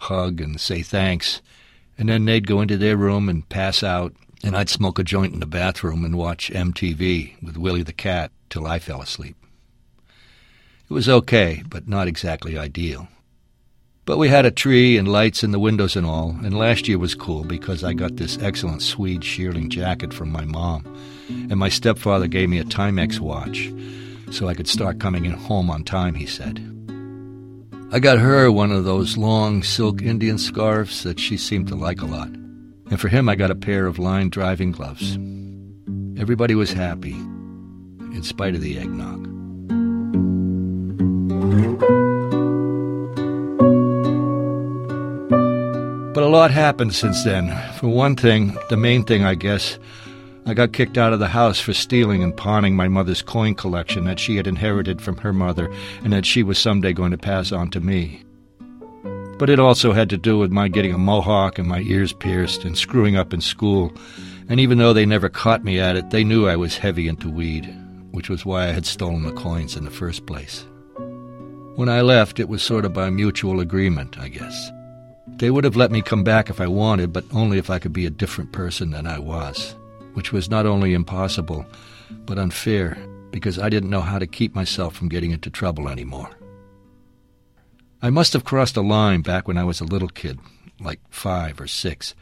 hug and say thanks, and then they'd go into their room and pass out, and I'd smoke a joint in the bathroom and watch MTV with Willie the Cat till I fell asleep. It was okay, but not exactly ideal. But we had a tree and lights in the windows and all, and last year was cool because I got this excellent suede shearling jacket from my mom, and my stepfather gave me a Timex watch so I could start coming in home on time, he said. I got her one of those long silk Indian scarves that she seemed to like a lot, and for him I got a pair of lined driving gloves. Everybody was happy, in spite of the eggnog. A lot happened since then. For one thing, the main thing, I guess, I got kicked out of the house for stealing and pawning my mother's coin collection that she had inherited from her mother and that she was someday going to pass on to me. But it also had to do with my getting a mohawk and my ears pierced and screwing up in school. And even though they never caught me at it, they knew I was heavy into weed, which was why I had stolen the coins in the first place. When I left, it was sort of by mutual agreement, I guess. They would have let me come back if I wanted, but only if I could be a different person than I was, which was not only impossible, but unfair, because I didn't know how to keep myself from getting into trouble anymore. I must have crossed a line back when I was a little kid, like five or six,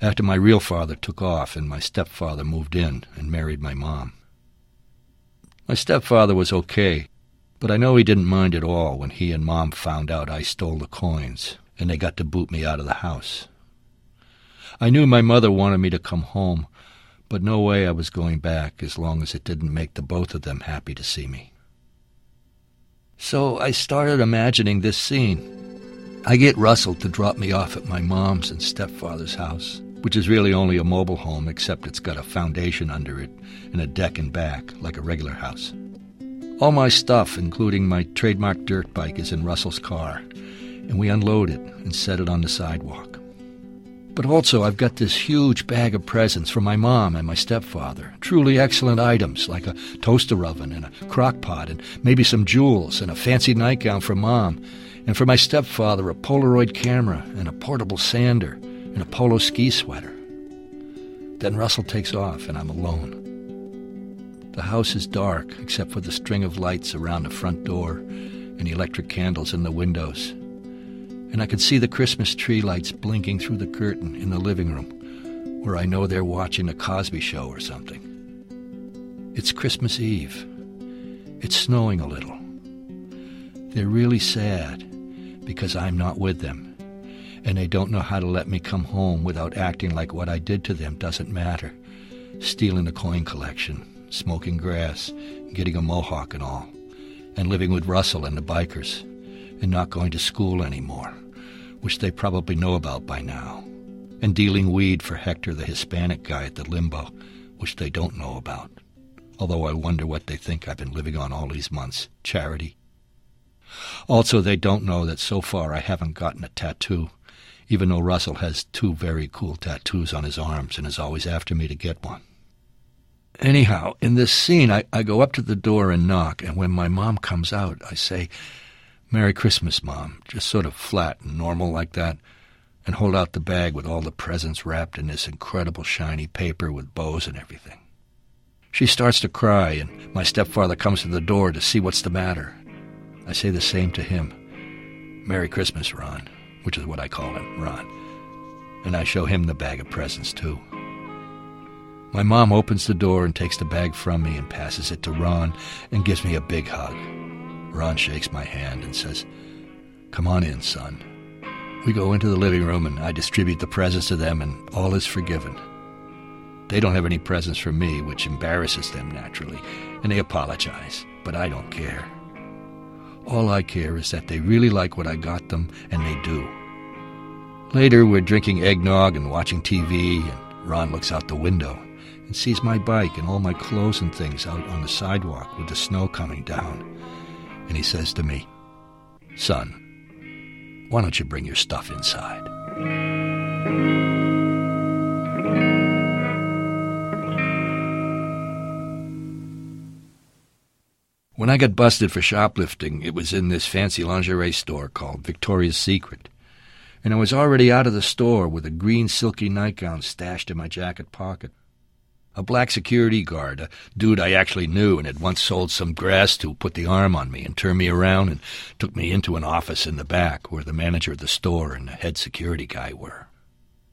after my real father took off and my stepfather moved in and married my mom. My stepfather was okay, but I know he didn't mind at all when he and mom found out I stole the coins and they got to boot me out of the house. I knew my mother wanted me to come home, but no way I was going back as long as it didn't make the both of them happy to see me. So I started imagining this scene. I get Russell to drop me off at my mom's and stepfather's house, which is really only a mobile home except it's got a foundation under it and a deck in back, like a regular house. All my stuff, including my trademark dirt bike, is in Russell's car, and we unload it and set it on the sidewalk. But also, I've got this huge bag of presents for my mom and my stepfather. Truly excellent items like a toaster oven and a crock pot, and maybe some jewels and a fancy nightgown for mom. And for my stepfather, a Polaroid camera and a portable sander and a polo ski sweater. Then Russell takes off, and I'm alone. The house is dark, except for the string of lights around the front door and electric candles in the windows. And I can see the Christmas tree lights blinking through the curtain in the living room, where I know they're watching a Cosby show or something. It's Christmas Eve. It's snowing a little. They're really sad because I'm not with them, and they don't know how to let me come home without acting like what I did to them doesn't matter. Stealing a coin collection, smoking grass, getting a mohawk and all, and living with Russell and the bikers, and not going to school anymore, which they probably know about by now, and dealing weed for Hector, the Hispanic guy at the limbo, which they don't know about. Although I wonder what they think I've been living on all these months. Charity. Also, they don't know that so far I haven't gotten a tattoo, even though Russell has two very cool tattoos on his arms and is always after me to get one. Anyhow, in this scene, I, I go up to the door and knock, and when my mom comes out, I say, Merry Christmas, Mom, just sort of flat and normal like that, and hold out the bag with all the presents wrapped in this incredible shiny paper with bows and everything. She starts to cry, and my stepfather comes to the door to see what's the matter. I say the same to him. Merry Christmas, Ron, which is what I call him, Ron. And I show him the bag of presents, too. My mom opens the door and takes the bag from me and passes it to Ron and gives me a big hug. Ron shakes my hand and says, Come on in, son. We go into the living room and I distribute the presents to them, and all is forgiven. They don't have any presents for me, which embarrasses them naturally, and they apologize, but I don't care. All I care is that they really like what I got them, and they do. Later, we're drinking eggnog and watching TV, and Ron looks out the window and sees my bike and all my clothes and things out on the sidewalk with the snow coming down. And he says to me, Son, why don't you bring your stuff inside? When I got busted for shoplifting, it was in this fancy lingerie store called Victoria's Secret. And I was already out of the store with a green silky nightgown stashed in my jacket pocket. A black security guard, a dude I actually knew and had once sold some grass to, put the arm on me and turned me around and took me into an office in the back where the manager of the store and the head security guy were.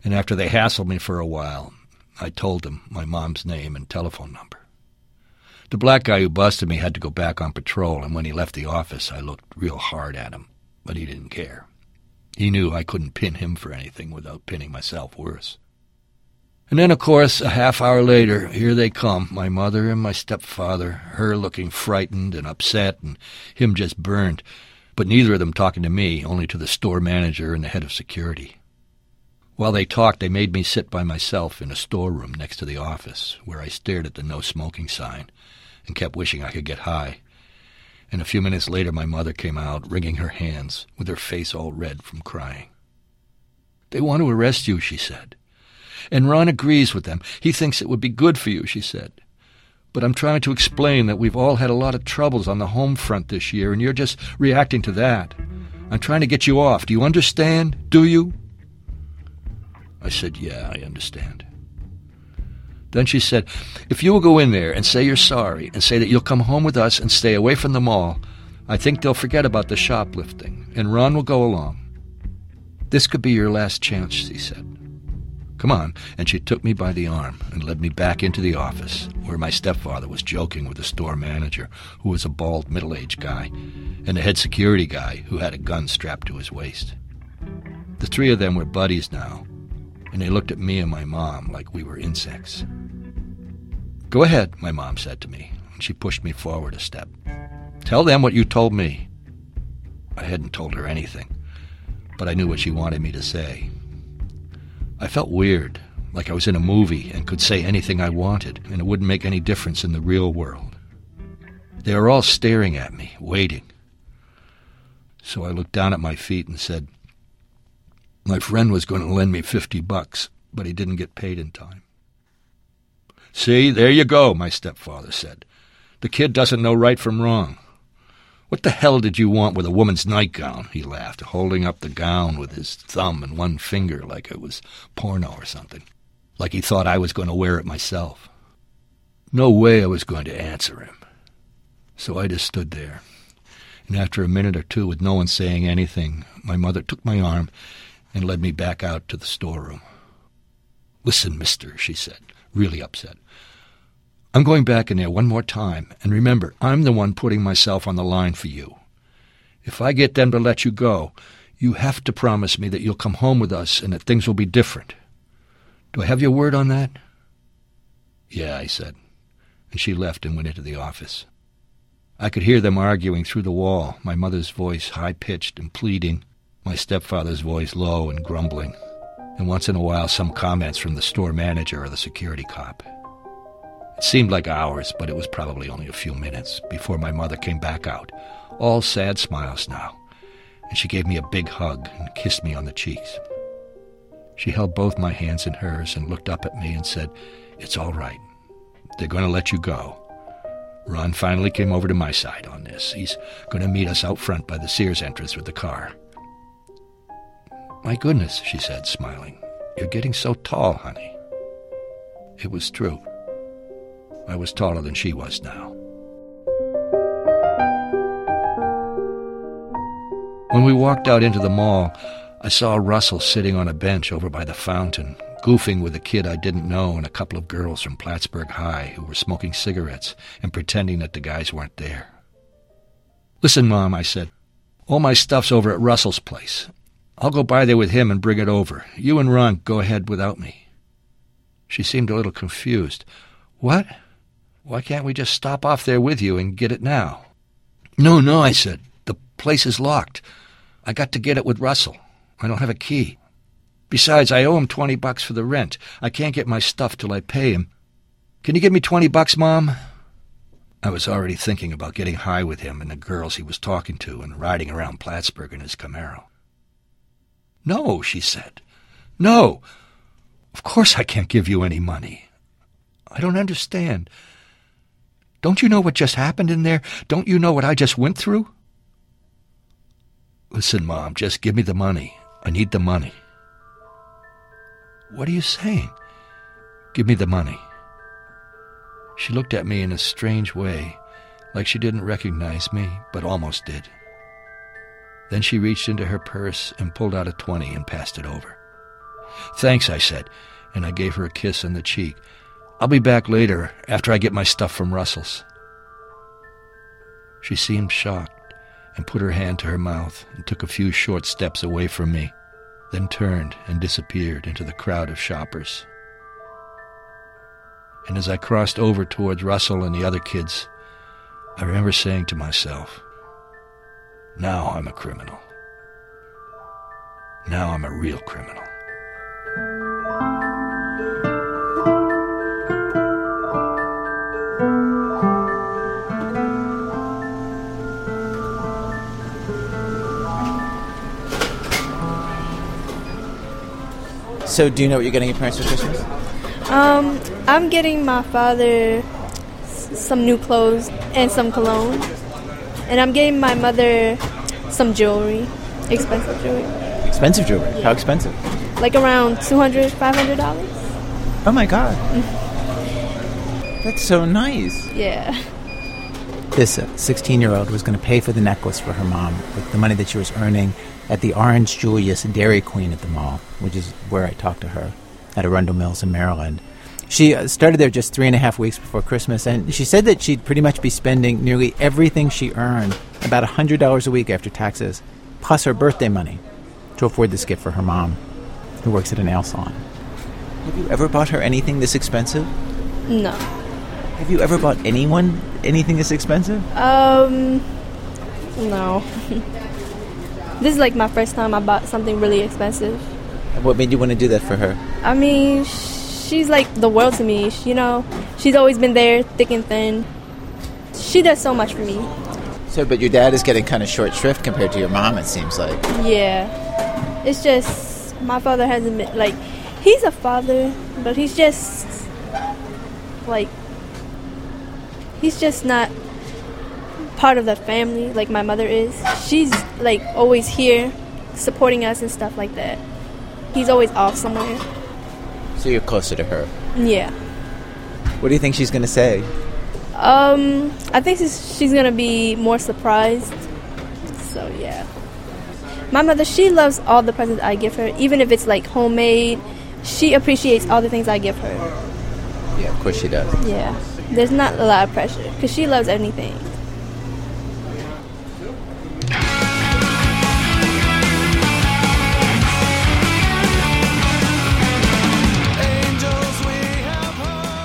And after they hassled me for a while, I told them my mom's name and telephone number. The black guy who busted me had to go back on patrol, and when he left the office, I looked real hard at him, but he didn't care. He knew I couldn't pin him for anything without pinning myself worse. And then, of course, a half hour later, here they come, my mother and my stepfather, her looking frightened and upset, and him just burned, but neither of them talking to me, only to the store manager and the head of security. While they talked, they made me sit by myself in a storeroom next to the office, where I stared at the no smoking sign and kept wishing I could get high. And a few minutes later, my mother came out, wringing her hands, with her face all red from crying. They want to arrest you, she said. And Ron agrees with them. He thinks it would be good for you, she said. But I'm trying to explain that we've all had a lot of troubles on the home front this year, and you're just reacting to that. I'm trying to get you off. Do you understand? Do you? I said, Yeah, I understand. Then she said, If you will go in there and say you're sorry and say that you'll come home with us and stay away from the mall, I think they'll forget about the shoplifting, and Ron will go along. This could be your last chance, she said. Come on. And she took me by the arm and led me back into the office, where my stepfather was joking with the store manager, who was a bald, middle aged guy, and the head security guy, who had a gun strapped to his waist. The three of them were buddies now, and they looked at me and my mom like we were insects. Go ahead, my mom said to me, and she pushed me forward a step. Tell them what you told me. I hadn't told her anything, but I knew what she wanted me to say. I felt weird, like I was in a movie and could say anything I wanted, and it wouldn't make any difference in the real world. They were all staring at me, waiting. So I looked down at my feet and said, My friend was going to lend me fifty bucks, but he didn't get paid in time. See, there you go, my stepfather said. The kid doesn't know right from wrong. What the hell did you want with a woman's nightgown? He laughed, holding up the gown with his thumb and one finger like it was porno or something. Like he thought I was going to wear it myself. No way I was going to answer him. So I just stood there. And after a minute or two, with no one saying anything, my mother took my arm and led me back out to the storeroom. Listen, mister, she said, really upset. I'm going back in there one more time, and remember, I'm the one putting myself on the line for you. If I get them to let you go, you have to promise me that you'll come home with us and that things will be different. Do I have your word on that? Yeah, I said, and she left and went into the office. I could hear them arguing through the wall, my mother's voice high pitched and pleading, my stepfather's voice low and grumbling, and once in a while some comments from the store manager or the security cop. It seemed like hours, but it was probably only a few minutes before my mother came back out, all sad smiles now, and she gave me a big hug and kissed me on the cheeks. She held both my hands in hers and looked up at me and said, It's all right. They're going to let you go. Ron finally came over to my side on this. He's going to meet us out front by the Sears entrance with the car. My goodness, she said, smiling. You're getting so tall, honey. It was true. I was taller than she was now. When we walked out into the mall, I saw Russell sitting on a bench over by the fountain, goofing with a kid I didn't know and a couple of girls from Plattsburgh High who were smoking cigarettes and pretending that the guys weren't there. Listen, Mom, I said, all my stuff's over at Russell's place. I'll go by there with him and bring it over. You and Ron go ahead without me. She seemed a little confused. What? Why can't we just stop off there with you and get it now? No, no, I said. The place is locked. I got to get it with Russell. I don't have a key. Besides, I owe him twenty bucks for the rent. I can't get my stuff till I pay him. Can you give me twenty bucks, Mom? I was already thinking about getting high with him and the girls he was talking to and riding around Plattsburgh in his Camaro. No, she said. No. Of course I can't give you any money. I don't understand. Don't you know what just happened in there? Don't you know what I just went through? Listen, Mom, just give me the money. I need the money. What are you saying? Give me the money. She looked at me in a strange way, like she didn't recognize me, but almost did. Then she reached into her purse and pulled out a twenty and passed it over. Thanks, I said, and I gave her a kiss on the cheek. I'll be back later after I get my stuff from Russell's. She seemed shocked and put her hand to her mouth and took a few short steps away from me, then turned and disappeared into the crowd of shoppers. And as I crossed over towards Russell and the other kids, I remember saying to myself, now I'm a criminal. Now I'm a real criminal. So, do you know what you're getting your parents for Christmas? Um, I'm getting my father s- some new clothes and some cologne, and I'm getting my mother some jewelry, expensive jewelry, Expensive jewelry. Yeah. How expensive? like around 200 500 dollars. Oh my god. That's so nice. Yeah. This 16 year old was going to pay for the necklace for her mom with the money that she was earning at the Orange Julius Dairy Queen at the mall, which is where I talked to her at Arundel Mills in Maryland. She uh, started there just three and a half weeks before Christmas, and she said that she'd pretty much be spending nearly everything she earned, about $100 a week after taxes, plus her birthday money, to afford this gift for her mom, who works at a nail salon. Have you ever bought her anything this expensive? No. Have you ever bought anyone anything this expensive? Um, no. this is like my first time I bought something really expensive. What made you want to do that for her? I mean, she's like the world to me. You know, she's always been there, thick and thin. she does so much for me. So, but your dad is getting kind of short shrift compared to your mom. It seems like. Yeah, it's just my father hasn't been like he's a father, but he's just like he's just not part of the family like my mother is. She's like always here supporting us and stuff like that. He's always off somewhere. So you're closer to her. Yeah. What do you think she's to say? Um, I think she's, she's gonna be more surprised. So yeah. My mother, she loves all the presents I give her, even if it's like homemade. She appreciates all the things I give her. Yeah, of course she does. Yeah. There's not a lot of pressure because she loves anything.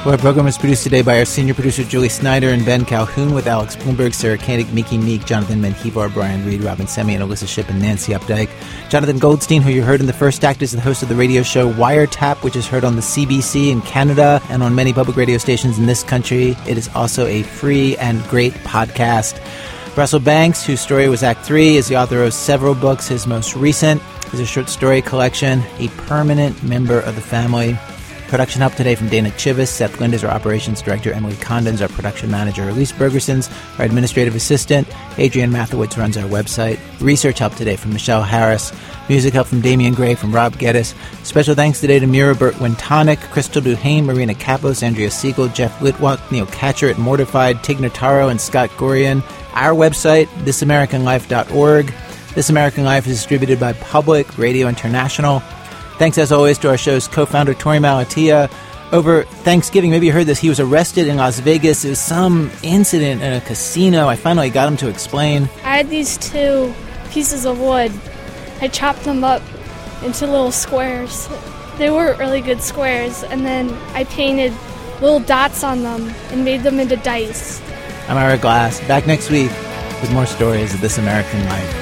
Well, our program is produced today by our senior producer Julie Snyder and Ben Calhoun with Alex Blumberg, Sarah Koenig, Miki Meek, Jonathan Menjivar, Brian Reed, Robin Semi, and Alissa Shipp and Nancy Updike. Jonathan Goldstein, who you heard in the first act, is the host of the radio show Wiretap, which is heard on the CBC in Canada and on many public radio stations in this country. It is also a free and great podcast. Russell Banks, whose story was Act 3, is the author of several books. His most recent is a short story collection, A Permanent Member of the Family. Production help today from Dana Chivvis, Seth Lind is our operations director, Emily Condon's our production manager, Elise Bergerson's our administrative assistant, Adrian Mathewitz runs our website. Research help today from Michelle Harris. Music help from Damian Gray, from Rob Geddis. Special thanks today to Mira Burt-Wintonick, Crystal Duhane, Marina Kapos, Andrea Siegel, Jeff Litwak, Neil Catcher at Mortified, Tig Notaro, and Scott Gorian. Our website, thisamericanlife.org. This American Life is distributed by Public Radio International. Thanks as always to our show's co-founder Torey Malatia. Over Thanksgiving, maybe you heard this, he was arrested in Las Vegas. It was some incident in a casino. I finally got him to explain. I had these two pieces of wood. I chopped them up into little squares. They weren't really good squares, and then I painted little dots on them and made them into dice. I'm Ira Glass. Back next week with more stories of this American life.